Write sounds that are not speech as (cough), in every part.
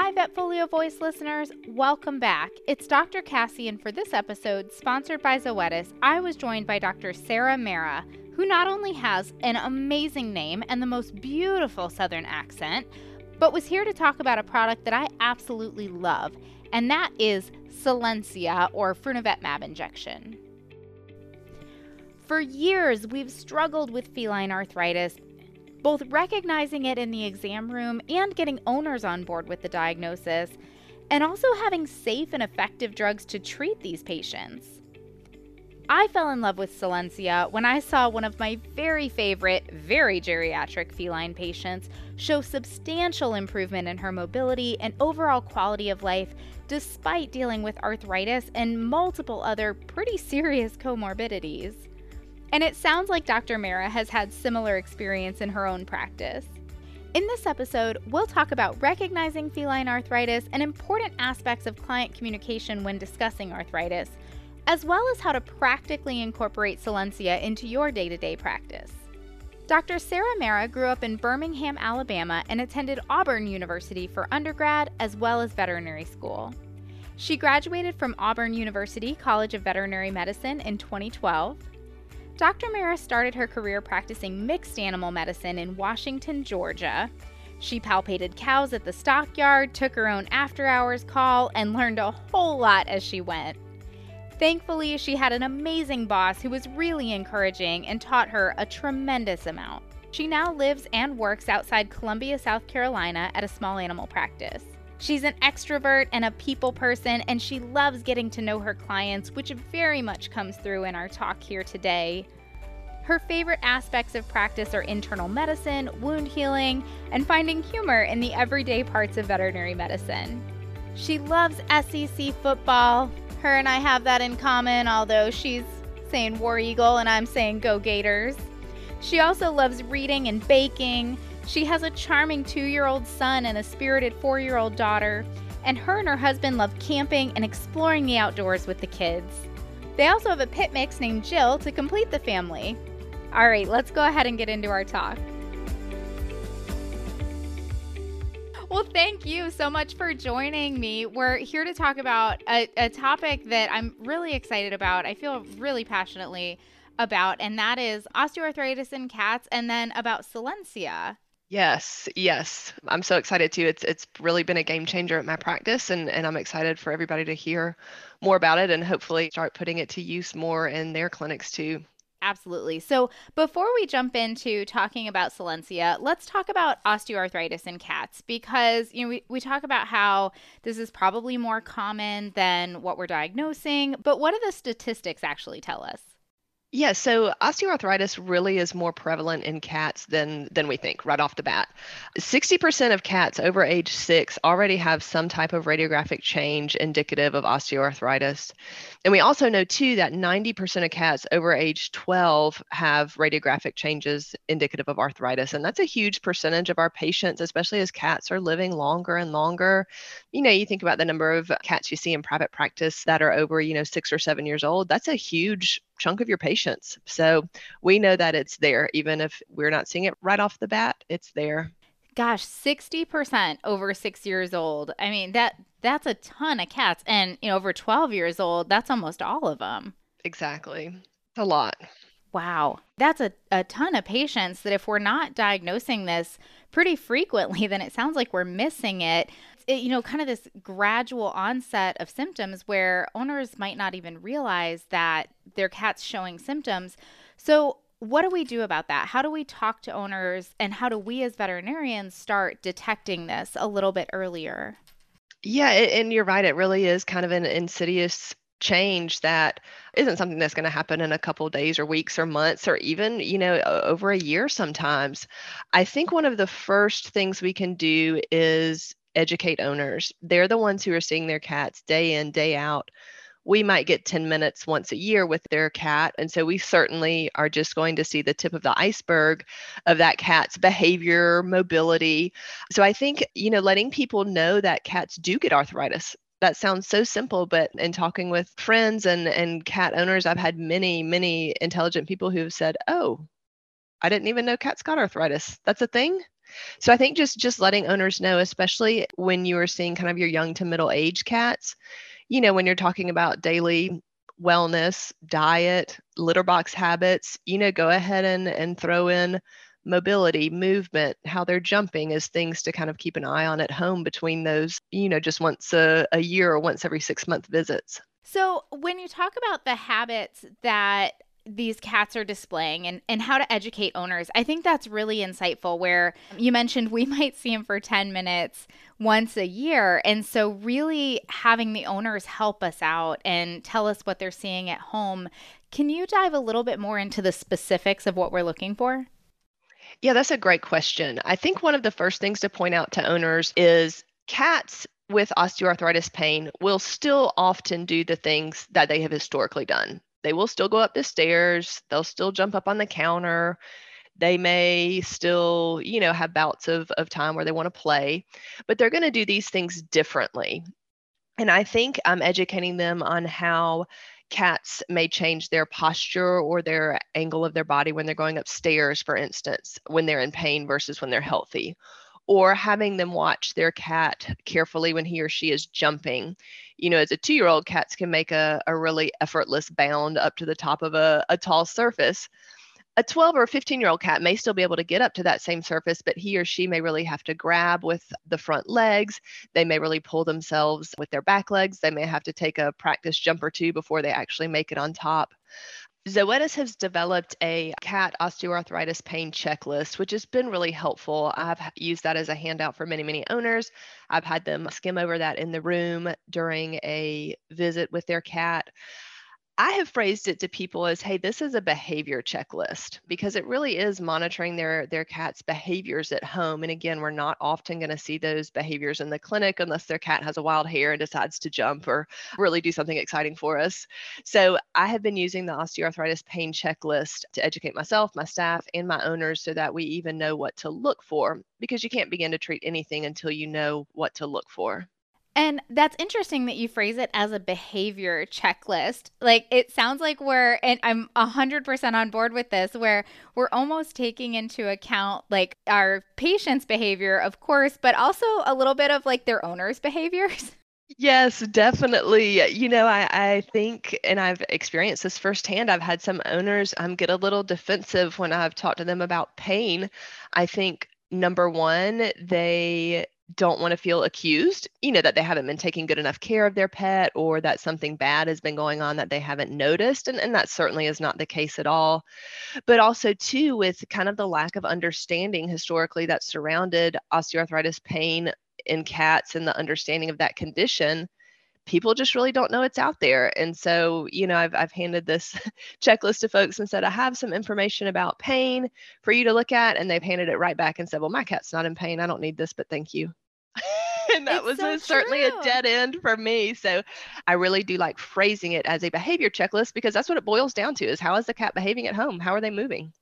Hi, Vetfolio Voice listeners. Welcome back. It's Dr. Cassi, and for this episode, sponsored by Zoetis, I was joined by Dr. Sarah Marra, who not only has an amazing name and the most beautiful Southern accent, but was here to talk about a product that I absolutely love, and that is Solensia or Frunevetmab injection. For years, we've struggled with feline arthritis, both recognizing it in the exam room and getting owners on board with the diagnosis, and also having safe and effective drugs to treat these patients. I fell in love with Solensia when I saw one of my very favorite, very geriatric feline patients show substantial improvement in her mobility and overall quality of life despite dealing with arthritis and multiple other pretty serious comorbidities. And it sounds like Dr. Marra has had similar experience in her own practice. In this episode, we'll talk about recognizing feline arthritis and important aspects of client communication when discussing arthritis, as well as how to practically incorporate Solensia into your day to day practice. Dr. Sarah Marra grew up in Birmingham, Alabama, and attended Auburn University for undergrad as well as veterinary school. She graduated from Auburn University College of Veterinary Medicine in 2012 Dr. Marra started her career practicing mixed animal medicine in Washington, Georgia. She palpated cows at the stockyard, took her own after hours call, and learned a whole lot as she went. Thankfully, she had an amazing boss who was really encouraging and taught her a tremendous amount. She now lives and works outside Columbia, South Carolina at a small animal practice. She's an extrovert and a people person, and she loves getting to know her clients, which very much comes through in our talk here today. Her favorite aspects of practice are internal medicine, wound healing, and finding humor in the everyday parts of veterinary medicine. She loves SEC football. Her and I have that in common, although she's saying War Eagle and I'm saying Go Gators. She also loves reading and baking. She has a charming two year old son and a spirited four year old daughter, and her and her husband love camping and exploring the outdoors with the kids. They also have a pit mix named Jill to complete the family. All right, let's go ahead and get into our talk. Well, thank you so much for joining me. We're here to talk about a, a, topic that I'm really excited about. I feel really passionately about, and that is osteoarthritis in cats, and then about Solensia. Yes, yes. I'm so excited too. It's it's really been a game changer at my practice and and I'm excited for everybody to hear more about it and hopefully start putting it to use more in their clinics too. Absolutely. So, before we jump into talking about Solensia, let's talk about osteoarthritis in cats because, you know, we, we talk about how this is probably more common than what we're diagnosing, but what do the statistics actually tell us? Yeah, so osteoarthritis really is more prevalent in cats than than we think right off the bat. 60% of cats over age 6 already have some type of radiographic change indicative of osteoarthritis. And we also know too that 90% of cats over age 12 have radiographic changes indicative of arthritis. And that's a huge percentage of our patients, especially as cats are living longer and longer. You know, you think about the number of cats you see in private practice that are over, you know, 6 or 7 years old. That's a huge chunk of your patients. So we know that it's there, even if we're not seeing it right off the bat, it's there. Gosh, 60% over six years old. I mean, that that's a ton of cats. And, you know, over 12 years old, that's almost all of them. Exactly. It's a lot. Wow. That's a, a ton of patients that if we're not diagnosing this pretty frequently, (laughs) then it sounds like we're missing it it, you know, kind of this gradual onset of symptoms where owners might not even realize that their cat's showing symptoms. So, what do we do about that? How do we talk to owners and how do we as veterinarians start detecting this a little bit earlier? Yeah, and you're right. It really is kind of an insidious change that isn't something that's going to happen in a couple days or weeks or months or even you know over a year sometimes i think one of the first things we can do is educate owners. They're the ones who are seeing their cats day in, day out. We might get 10 minutes once a year with their cat. And so we certainly are just going to see the tip of the iceberg of that cat's behavior, mobility. So I think, you know, letting people know that cats do get arthritis that sounds so simple but in talking with friends and and cat owners i've had many many intelligent people who have said oh i didn't even know cats got arthritis that's a thing So I think just just letting owners know, especially when you are seeing kind of your young to middle age cats, you know, when you're talking about daily wellness, diet, litter box habits, you know, go ahead and and throw in mobility, movement, how they're jumping as things to kind of keep an eye on at home between those, you know, just once a, a year or once every six month visits. So, when you talk about the habits that these cats are displaying and, and how to educate owners. I think that's really insightful. Where you mentioned we (laughs) might see them for 10 minutes once a year. And so, really having the owners help us out and tell us what they're seeing at home. Can you dive a little bit more into the specifics of what we're looking for? Yeah, that's a great question. I think one of the first things to point out to owners is cats with osteoarthritis pain will still often do the things that they have historically done. They will still go up the stairs, they'll still jump up on the counter. They may still, you know, have bouts of, of time where they want to play, but they're going to do these things differently. And I think I'm educating them on how cats may change their posture or their angle of their body when they're going upstairs, for instance, when they're in pain versus when they're healthy or having them watch their cat carefully when he or she is jumping. You know, as a two year old, cats can make a, a really effortless bound up to the top of a, a tall surface. A 12 or 15 year old cat may still be able to get up to that same surface, but he or she may really have to grab with the front legs. They may really pull themselves with their back legs. They may have to take a practice jump or two before they actually make it on top. Zoetis has developed a cat osteoarthritis pain checklist, which has been really helpful. I've used that as a handout for many, many owners. I've had them skim over that in the room during a visit with their cat. I have phrased it to people as, hey, this is a behavior checklist because it really is monitoring their their cat's behaviors at home. And again, we're not often going to see those behaviors in the clinic unless their cat has a wild hair and decides to jump or really do something exciting for us. So I have been using the osteoarthritis pain checklist to educate myself, my staff, and my owners so that we even know what to look for because you can't begin to treat anything until you know what to look for. And that's interesting that you phrase it as a behavior checklist. Like it sounds like we're, and I'm 100% on board with this, where we're almost taking into account like our patient's behavior, of course, but also a little bit of like their owner's (laughs) behaviors. Yes, definitely. You know, I, I think, and I've experienced this firsthand. I've had some owners um, get a little defensive when I've talked to them about pain. I think number one, they don't want to feel accused, you know, that they haven't been taking good enough care of their pet or that something bad has been going on that they haven't noticed. And, and that certainly is not the case at all. But also, too, with kind of the lack of understanding historically that surrounded osteoarthritis pain in cats and the understanding of that condition, people just really don't know it's out there. And so, you know, I've, I've handed this (laughs) checklist to folks and said, I have some information about pain for you to look at. And they've handed it right back and said, Well, my cat's not in pain. I don't need this, but thank you. (laughs) and that it's was so a, certainly a dead end for me. So I really do like phrasing it as a behavior checklist because that's what it boils down to is how is the cat behaving at home? How are they moving?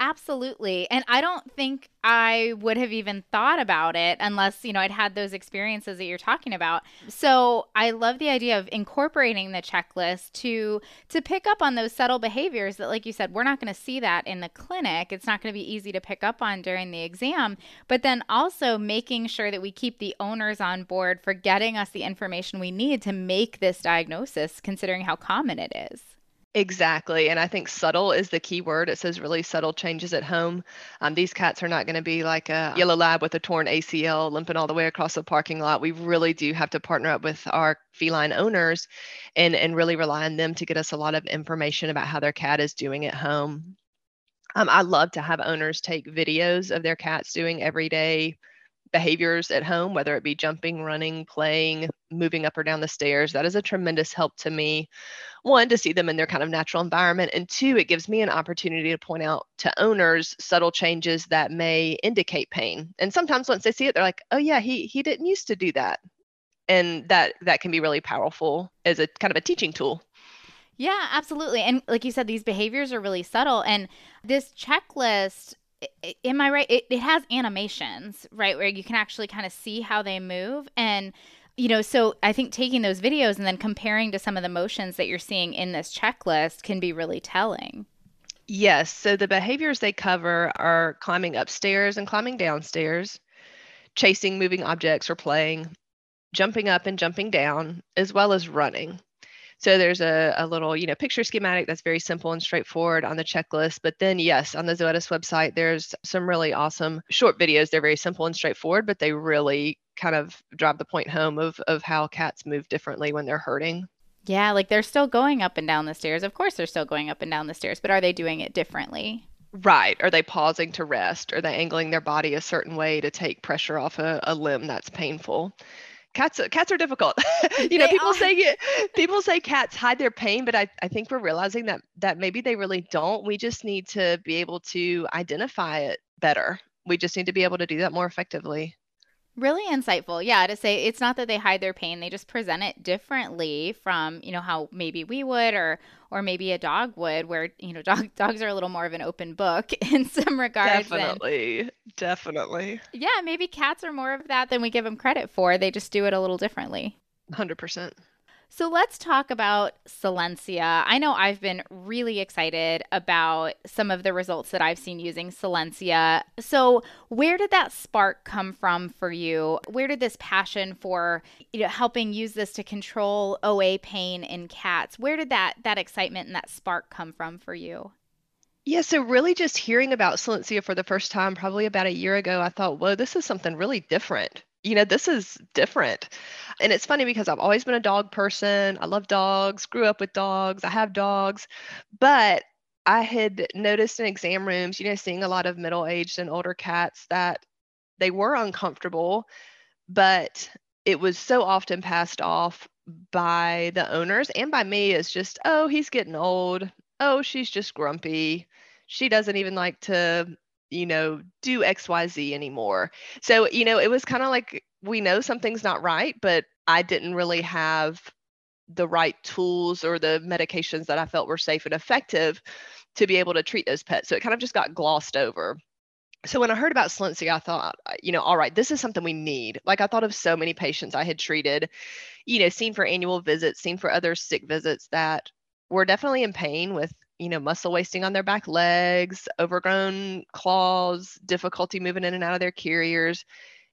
Absolutely. And I don't think I would have even thought about it unless, you know, I'd had those experiences that you're talking about. So, I love the idea of incorporating the checklist to to pick up on those subtle behaviors that like you said, we're not going to see that in the clinic. It's not going to be easy to pick up on during the exam, but then also making sure that we keep the owners on board for getting us the information we need to make this diagnosis considering how common it is. Exactly. And I think subtle is the key word. It says really subtle changes at home. Um, these cats are not going to be like a yellow lab with a torn ACL limping all the way across the parking lot. We really do have to partner up with our feline owners and, and really rely on them to get us a lot of information about how their cat is doing at home. Um, I love to have owners take videos of their cats doing everyday behaviors at home, whether it be jumping, running, playing, moving up or down the stairs. That is a tremendous help to me. One, to see them in their kind of natural environment. And two, it gives me an opportunity to point out to owners subtle changes that may indicate pain. And sometimes once they see it, they're like, oh yeah, he he didn't used to do that. And that that can be really powerful as a kind of a teaching tool. Yeah, absolutely. And like you said, these behaviors are really subtle. And this checklist am I right? It, it has animations, right, where you can actually kind of see how they move. And, you know, so I think taking those videos and then comparing to some of the motions that you're seeing in this checklist can be really telling. Yes. So the behaviors they cover are climbing upstairs and climbing downstairs, chasing moving objects or playing, jumping up and jumping down, as well as running. So there's a, a little, you know, picture schematic that's very simple and straightforward on the checklist. But then, yes, on the Zoetis website, there's some really awesome short videos. They're very simple and straightforward, but they really kind of drive the point home of, of how cats move differently when they're hurting. Yeah, like they're still going up and down the stairs. Of course, they're still going up and down the stairs, but are they doing it differently? Right. Are they pausing to rest? Are they angling their body a certain way to take pressure off a, a limb that's painful? Cats cats are difficult. (laughs) You know they people are. say (laughs) people say cats hide their pain but I, I think we're realizing that that maybe they really don't. We just need to be able to identify it better. We just need to be able to do that more effectively Really insightful. Yeah, to say it's not that they hide their pain, they just present it differently from, you know, how maybe we would or or maybe a dog would where, you know, (laughs) dog dogs are a little more of an open book (laughs) in some regards. Definitely. And, definitely. Yeah, maybe cats are more of that than we give them credit for. They just do it a little differently. 100%. So let's talk about Solensia. I know I've been really excited about some of the results that I've seen using Solensia. So, where did that spark come from for you? Where did this passion for you know, helping use this to control OA pain in cats? Where did that that excitement and that spark come from for you? Yeah, so really just hearing about Solensia for the first time, probably about a year ago, I thought, whoa, this is something really different you know, this is different. And it's funny because I've always been a dog person. I love dogs, grew up with dogs, I have dogs. But I had noticed in exam rooms, you know, seeing a lot of middle aged and older cats that they were uncomfortable, but it was so often passed off by the owners and by me as just, oh, he's getting old. Oh, she's just grumpy. She doesn't even like to you know, do XYZ anymore. So, you know, it was kind of like we know something's not right, but I didn't really have the right tools or the medications that I felt were safe and effective to be able to treat those pets. So it kind of just got glossed over. So when I heard about Solensia, I thought, uh, you know, all right, this is something we need. Like I thought of so many patients I had treated, you know, seen for annual visits, seen for other sick visits that were definitely in pain with you know, muscle wasting on their back legs, overgrown claws, difficulty moving in and out of their carriers.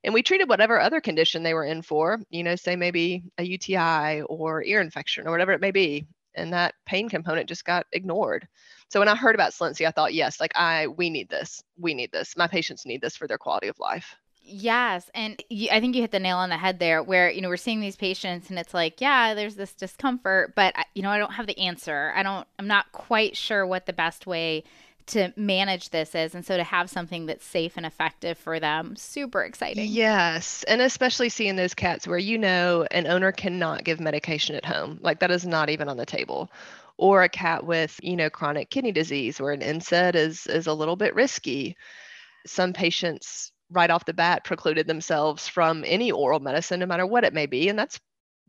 And we treated whatever other condition they were in for, you know, say maybe a UTI or ear infection or whatever it may be. And that pain component just got ignored. So when I heard about Solensia, I thought, yes, like I, we need this. We need this. My patients need this for their quality of life. Yes. And you, I think you hit the nail on the head there where, you know, we're seeing these patients and it's like, yeah, there's this discomfort, but, you know, I don't have the answer. I don't, I'm not quite sure what the best way to manage this is. And so to have something that's safe and effective for them, super exciting. Yes. And especially seeing those cats where, you know, an owner cannot give medication at home. Like that is not even on the table or a cat with you know chronic kidney disease where an NSAID is is a little bit risky some patients right off the bat precluded themselves from any oral medicine, no matter what it may be. And that's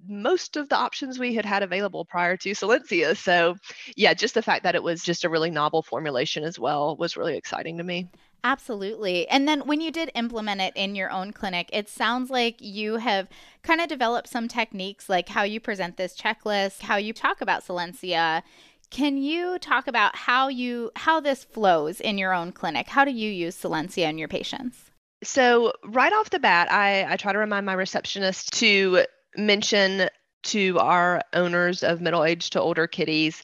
most of the options we had had available prior to Solensia. So, yeah, just the fact that it was just a really novel formulation as well was really exciting to me. Absolutely. And then when you did implement it in your own clinic, it sounds like you have kind of developed some techniques like how you present this checklist, how you talk about Solensia. Can you talk about how you how this flows in your own clinic? How do you use Solensia in your patients? So right off the bat, I, I try to remind my receptionist to mention to our owners of middle aged to older kitties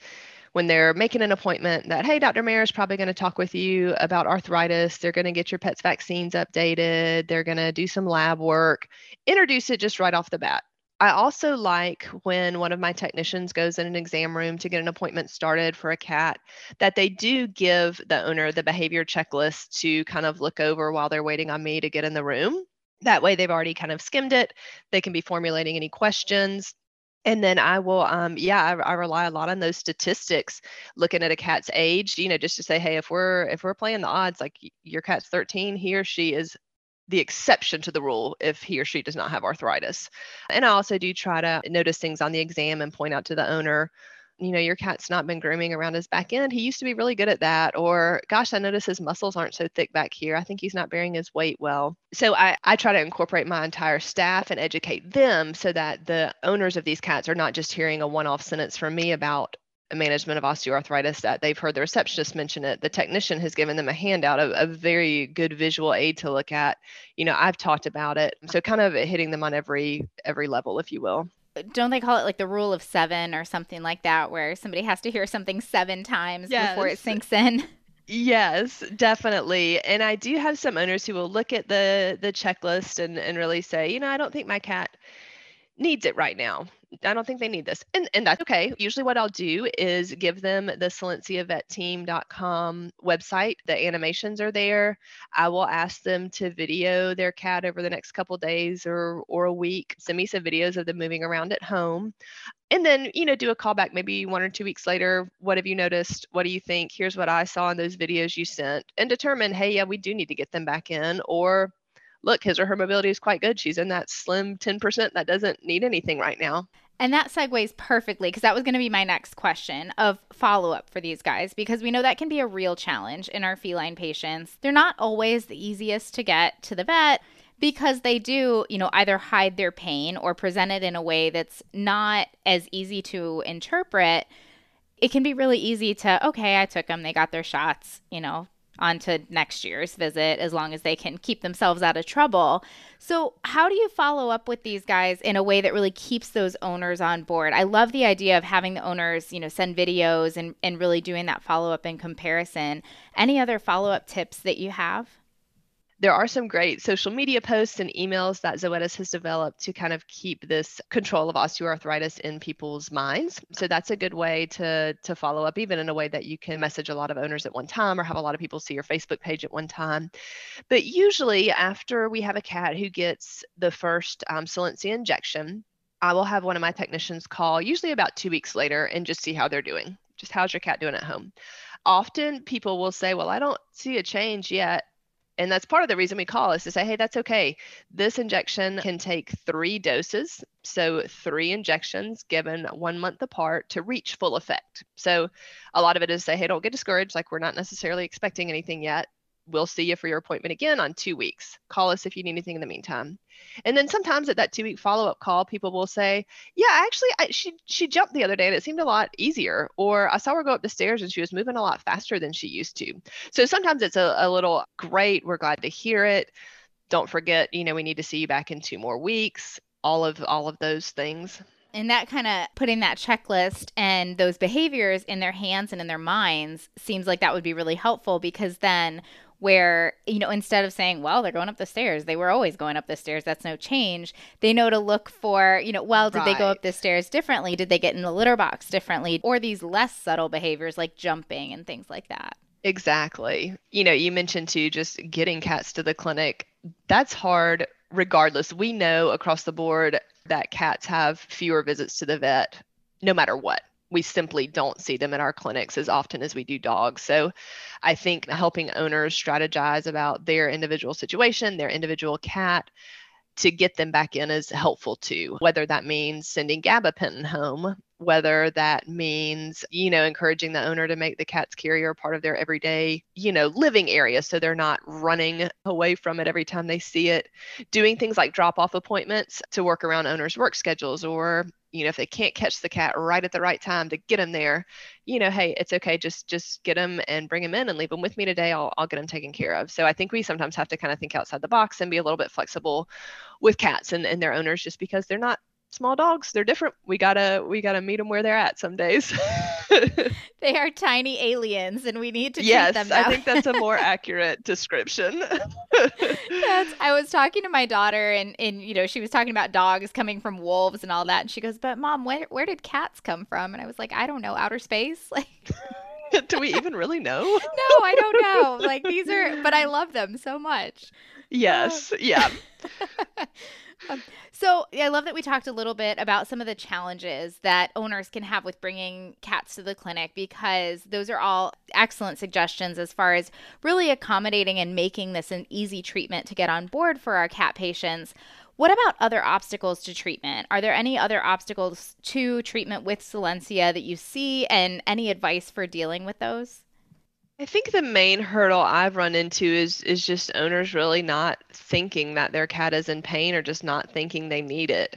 when they're making an appointment that, hey, Dr. Marra is probably going to talk with you about arthritis. They're going to get your pet's vaccines updated. They're going to do some lab work. Introduce it just right off the bat. I also like when one of my technicians goes in an exam room to get an appointment started for a cat that they do give the owner the behavior checklist to kind of look over while they're waiting on me to get in the room. That way, they've already kind of skimmed it. They can be formulating any questions. And then I will, um, yeah, I, I, rely a lot on those statistics, looking at a cat's age, you know, just to say, hey, if we're if we're playing the odds, like your cat's 13, he or she is the exception to the rule if he or she does not have arthritis. And I also do try to notice things on the exam and point out to the owner, you know, your cat's not been grooming around his back end. He used to be really good at that. Or, gosh, I notice his muscles aren't so thick back here. I think he's not bearing his weight well. So I, I try to incorporate my entire staff and educate them so that the owners of these cats are not just hearing a one off sentence from me about management of osteoarthritis that they've heard the receptionist mention it. The technician has given them a handout, a, a very good visual aid to look at. You know, I've talked about it. So kind of hitting them on every every level, if you will don't they call it like the rule of seven or something like that, where somebody has to hear something seven times yes. before it sinks in? (laughs) Yes, definitely. And I do have some owners who will look at the the checklist and and really say, you know, I don't think my cat needs it right now. I don't think they need this. And, and that's okay. Usually, what I'll do is give them the solensiavetteam.com website. The animations are there. I will ask them to video their cat over the next couple days or, or a week. Send me some videos of them moving around at home. And then, you know, do a callback maybe one or two weeks later. What have you noticed? What do you think? Here's what I saw in those videos you sent. And determine, hey, yeah, we do need to get them back in. Or look, his or her mobility is quite good. She's in that slim 10% that doesn't need anything right now. And that segues perfectly because that was going to be my next question of follow up for these guys because we know that can be a real challenge in our feline patients. They're not always the easiest to get to the vet because they do, you know, either hide their pain or present it in a way that's not as easy to interpret. It can be really easy to, okay, I took them, they got their shots, you know, on to next year's visit as long as they can keep themselves out of trouble. So, how do you follow up with these guys in a way that really keeps those owners on board? I love the idea of having the owners, you know, send videos and, and really doing that follow up and comparison. Any other follow up tips that you have? There are some great social media posts and emails that Zoetis has developed to kind of keep this control of osteoarthritis in people's minds. So that's a good way to to follow up, even in a way that you can message a lot of owners at one time or have a lot of people see your Facebook page at one time. But usually, after we have a cat who gets the first um, Solensia injection, I will have one of my technicians call, usually about two weeks later, and just see how they're doing. Just how's your cat doing at home? Often people will say, Well, I don't see a change yet and that's part of the reason we call is to say, hey, that's okay. This injection can take three doses. So, three injections given one month apart to reach full effect. So, a lot of it is say, hey, don't get discouraged. Like, we're not necessarily expecting anything yet we'll see you for your appointment again on two weeks. Call us if you need anything in the meantime. And then sometimes at that two week follow up call, people will say, "Yeah, actually, I, she she jumped the other day and it seemed a lot easier." Or I saw her go up the stairs and she was moving a lot faster than she used to. So sometimes it's a, a little great. We're glad to hear it. Don't forget, you know, we need to see you back in two more weeks. All of all of those things. And that kind of putting that checklist and those behaviors in their hands and in their minds seems like that would be really helpful because then where you know instead of saying well they're going up the stairs they were always going up the stairs. That's no change. They know to look for you know well did right. they go up the stairs differently? Did they get in the litter box differently? Or these less subtle behaviors like jumping and things like that. Exactly. You know you mentioned too just getting cats to the clinic. That's hard regardless. We know across the board that cats have fewer visits to the vet no matter what we simply don't see them in our clinics as often as we do dogs. So I think helping owners strategize about their individual situation, their individual cat, to get them back in is helpful too, whether that means sending gabapentin home, whether that means, you know, encouraging the owner to make the cat's carrier part of their everyday, you know, living area so they're not running away from it every time they see it, doing things like drop off appointments to work around owners' work schedules or you know if they can't catch the cat right at the right time to get them there you know hey it's okay just just get them and bring them in and leave them with me today i'll, I'll get them taken care of. So i think we sometimes have to kind of think outside the box and be a little bit flexible with cats and, and their owners just because they're not small dogs. They're different. We gotta we gotta meet them where they're at some days. (laughs) They are tiny aliens and we need to yes treat them i think that's a more (laughs) accurate description. That's (laughs) i was talking to my daughter and and you know she was talking about dogs coming from wolves and all that and she goes but mom where, where did cats come from? And i was like i don't know outer space? Like do we even really know? No i don't know. Like these are but i love them so much. Yes yeah um, um, so I love that we talked a little bit about some of the challenges that owners can have with bringing cats to the clinic because those are all excellent suggestions as far as really accommodating and making this an easy treatment to get on board for our cat patients. What about other obstacles to treatment? Are there any other obstacles to treatment with Solensia that you see and any advice for dealing with those? I think the main hurdle I've run into is is just owners really not thinking that their cat is in pain or just not thinking they need it.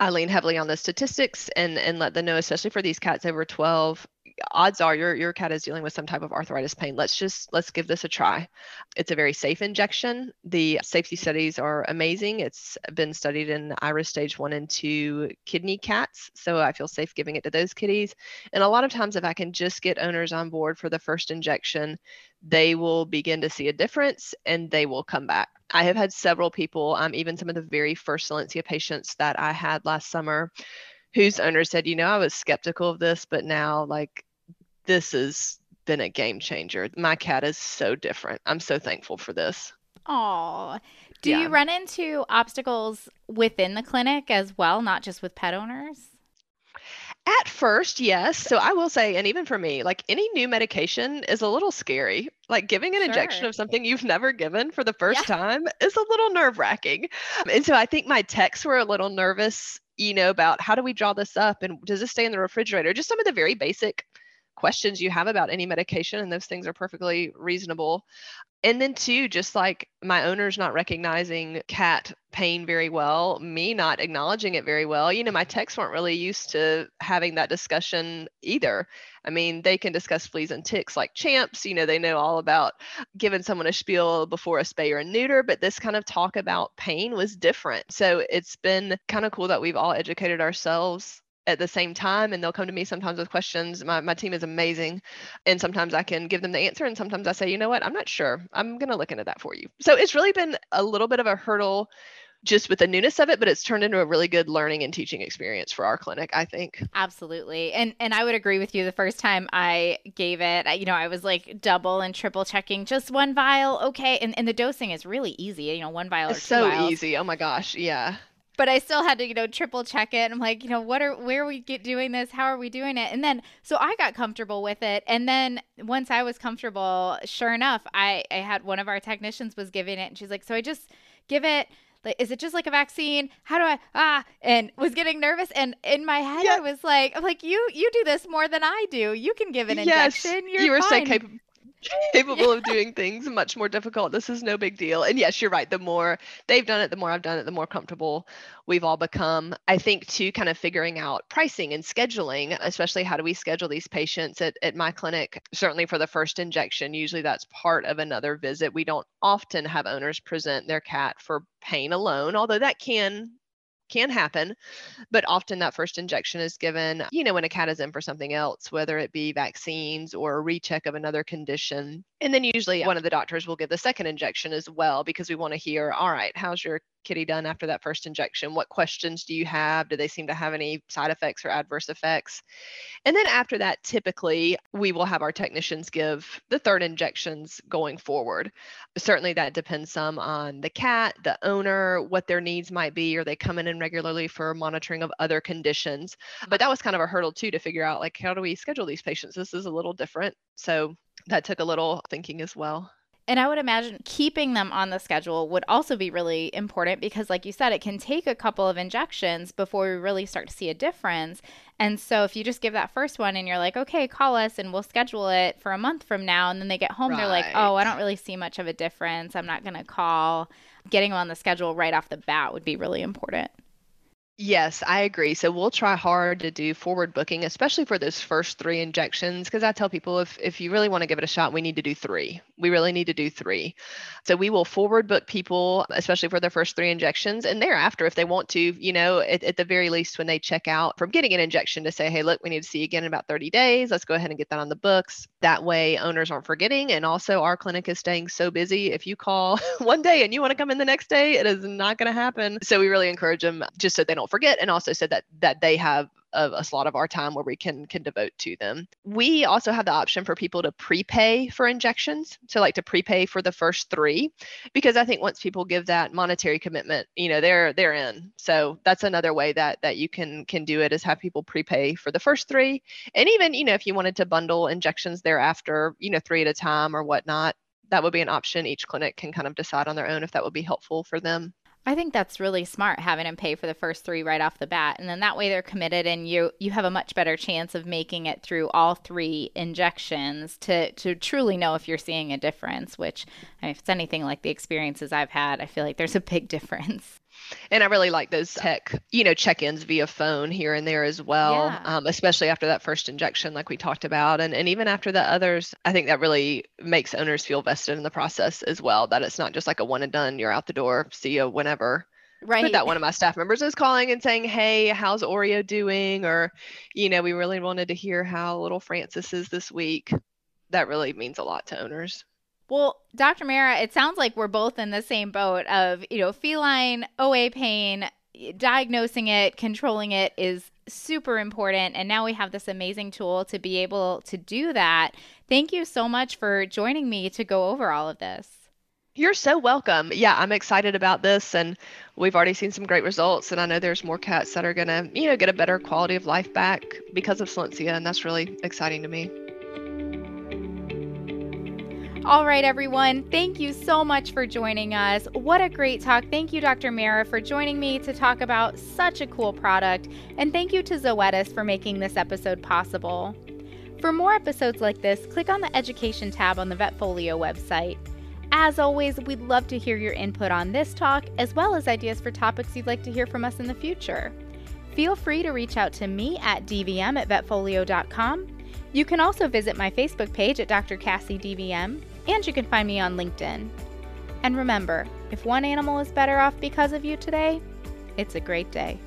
I lean heavily on the statistics and and let them know, especially for these cats over 12, odds are your your cat is dealing with some type of arthritis pain. Let's just let's give this a try. It's a very safe injection. The safety studies are amazing. It's been studied in IRIS stage 1 and 2 kidney cats, so I feel safe giving it to those kitties. And a lot of times if I can just get owners on board for the first injection, they will begin to see a difference and they will come back. I have had several people, um, even some of the very first Solensia patients that I had last summer, whose owner said, you know, I was skeptical of this, but now like this has been a game changer. My cat is so different. I'm so thankful for this. Oh, do yeah. you run into obstacles within the clinic as well, not just with pet owners? At first, yes. So I will say, and even for me, like any new medication is a little scary. Like giving an sure. injection of something you've never given for the first yeah. time is a little nerve wracking. And so I think my techs were a little nervous, you know, about how do we draw this up and does this stay in the refrigerator? Just some of the very basic questions you have about any medication and those things are perfectly reasonable and then too just like my owners not recognizing cat pain very well me not acknowledging it very well you know my techs weren't really used to having that discussion either. I mean they can discuss fleas and ticks like champs you know they know all about giving someone a spiel before a spay or a neuter but this kind of talk about pain was different. So it's been kind of cool that we've all educated ourselves at the same time and they'll come to me sometimes with questions. My, my team is amazing and sometimes i can give them the answer and sometimes i say you know what? I'm not sure. I'm going to look into that for you. So it's really been a little bit of a hurdle just with the newness of it but it's turned into a really good learning and teaching experience for our clinic i think. Absolutely. And and i would agree with you the first time i gave it you know i was like double and triple checking just one vial okay and, and the dosing is really easy you know one vial it's so vials. easy. Oh my gosh. Yeah but I still had to, you know, triple check it. I'm like, you know, what are where are we get doing this? How are we doing it? And then so I got comfortable with it. And then once I was comfortable, sure enough, I I had one of our technicians was giving it and she's like, "So I just give it like is it just like a vaccine how do i ah and was getting nervous and in my head yeah. i was like i'm like you you do this more than i do you can give an yes, injection You're you were fine. so capable (laughs) capable of doing things much more difficult. This is no big deal. And yes, you're right. The more they've done it, the more I've done it, the more comfortable we've all become. I think too, kind of figuring out pricing and scheduling, especially how do we schedule these patients at, at my clinic, certainly for the first injection. Usually that's part of another visit. We don't often have owners present their cat for pain alone, although that can can happen, but often that first injection is given, you know, when a cat is in for something else, whether it be vaccines or a recheck of another condition. And then usually one of the doctors will give the second injection as well because we want to hear, all right, how's your kitty done after that first injection? What questions do you have? Do they seem to have any side effects or adverse effects? And then after that, typically we will have our technicians give the third injections going forward. Certainly that depends some on the cat, the owner, what their needs might be. Are they coming in regularly for monitoring of other conditions? But that was kind of a hurdle too to figure out like, how do we schedule these patients? This is a little different. So that took a little thinking as well. And I would imagine keeping them on the schedule would also be really important because, like you said, it can take a couple of injections before we really start to see a difference. And so, if you just give that first one and you're like, okay, call us and we'll schedule it for a month from now, and then they get home, right. they're like, oh, I don't really see much of a difference. I'm not going to call. Getting them on the schedule right off the bat would be really important. Yes, I agree. So we'll try hard to do forward booking, especially for those first three injections. Because I tell people if if you really want to give it a shot, we need to do three. We really need to do three. So we will forward book people, especially for their first three injections, and thereafter, if they want to, you know, at, at the very least, when they check out from getting an injection, to say, hey, look, we need to see you again in about 30 days. Let's go ahead and get that on the books. That way, owners aren't forgetting, and also our clinic is staying so busy. If you call (laughs) one day and you want to come in the next day, it is not going to happen. So we really encourage them just so they don't don't forget and also said that that they have a, a, slot of our time where we can can devote to them. We also have the option for people to prepay for injections. So like to prepay for the first 3 because I think once people give that monetary commitment, you know, they're they're in. So that's another way that that you can can do it is have people prepay for the first 3 and even, you know, if you wanted to bundle injections thereafter, you know, 3 at a time or whatnot, that would be an option. Each clinic can kind of decide on their own if that would be helpful for them. I think that's really smart having them pay for the first three right off the bat, and then that way they're committed, and you you have a much better chance of making it through all three injections to to truly know if you're seeing a difference. Which, if it's anything like the experiences I've had, I feel like there's a big (laughs) difference. And I really like those tech, you know, check-ins via phone here and there as well, Yeah. um, especially after that first injection, like we talked about, and and even after the others. I think that really makes owners feel vested in the process as well. That it's not just like a one and done, you're out the door, see you whenever. Right. But that one of my staff members is calling and saying, "Hey, how's Oreo doing?" Or, you know, we really wanted to hear how little Francis is this week. That really means a lot to owners. Well, Dr. Marra, it sounds like we're both in the same boat of, you know, feline OA pain, diagnosing it, controlling it is super important. And now we have this amazing tool to be able to do that. Thank you so much for joining me to go over all of this. You're so welcome. Yeah, I'm excited about this and we've already seen some great results and I know there's more cats that are going to, you know, get a better quality of life back because of Solensia and that's really exciting to me. All right, everyone. Thank you so much for joining us. What a great talk. Thank you, Dr. Marra, for joining me to talk about such a cool product. And thank you to Zoetis for making this episode possible. For more episodes like this, click on the Education tab on the Vetfolio website. As always, we'd love to hear your input on this talk, as well as ideas for topics you'd like to hear from us in the future. Feel free to reach out to me at dvm at vetfolio.com. You can also visit my Facebook page at Dr. Cassi DVM, and you can find me on LinkedIn. And remember, if one animal is better off because of you today, it's a great day.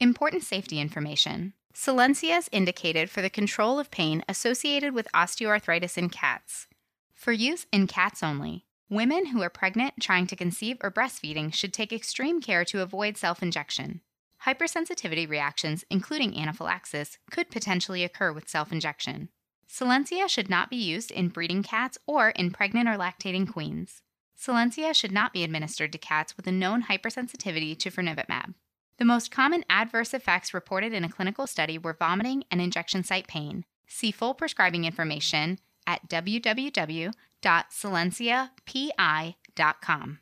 Important safety information. Solensia is indicated for the control of pain associated with osteoarthritis in cats. For use in cats only, women who are pregnant, trying to conceive, or breastfeeding should take extreme care to avoid self injection. Hypersensitivity reactions, including anaphylaxis, could potentially occur with self injection. Solensia should not be used in breeding cats or in pregnant or lactating queens. Solensia should not be administered to cats with a known hypersensitivity to frunevetmab. The most common adverse effects reported in a clinical study were vomiting and injection site pain. See full prescribing information at www.solensiapi.com.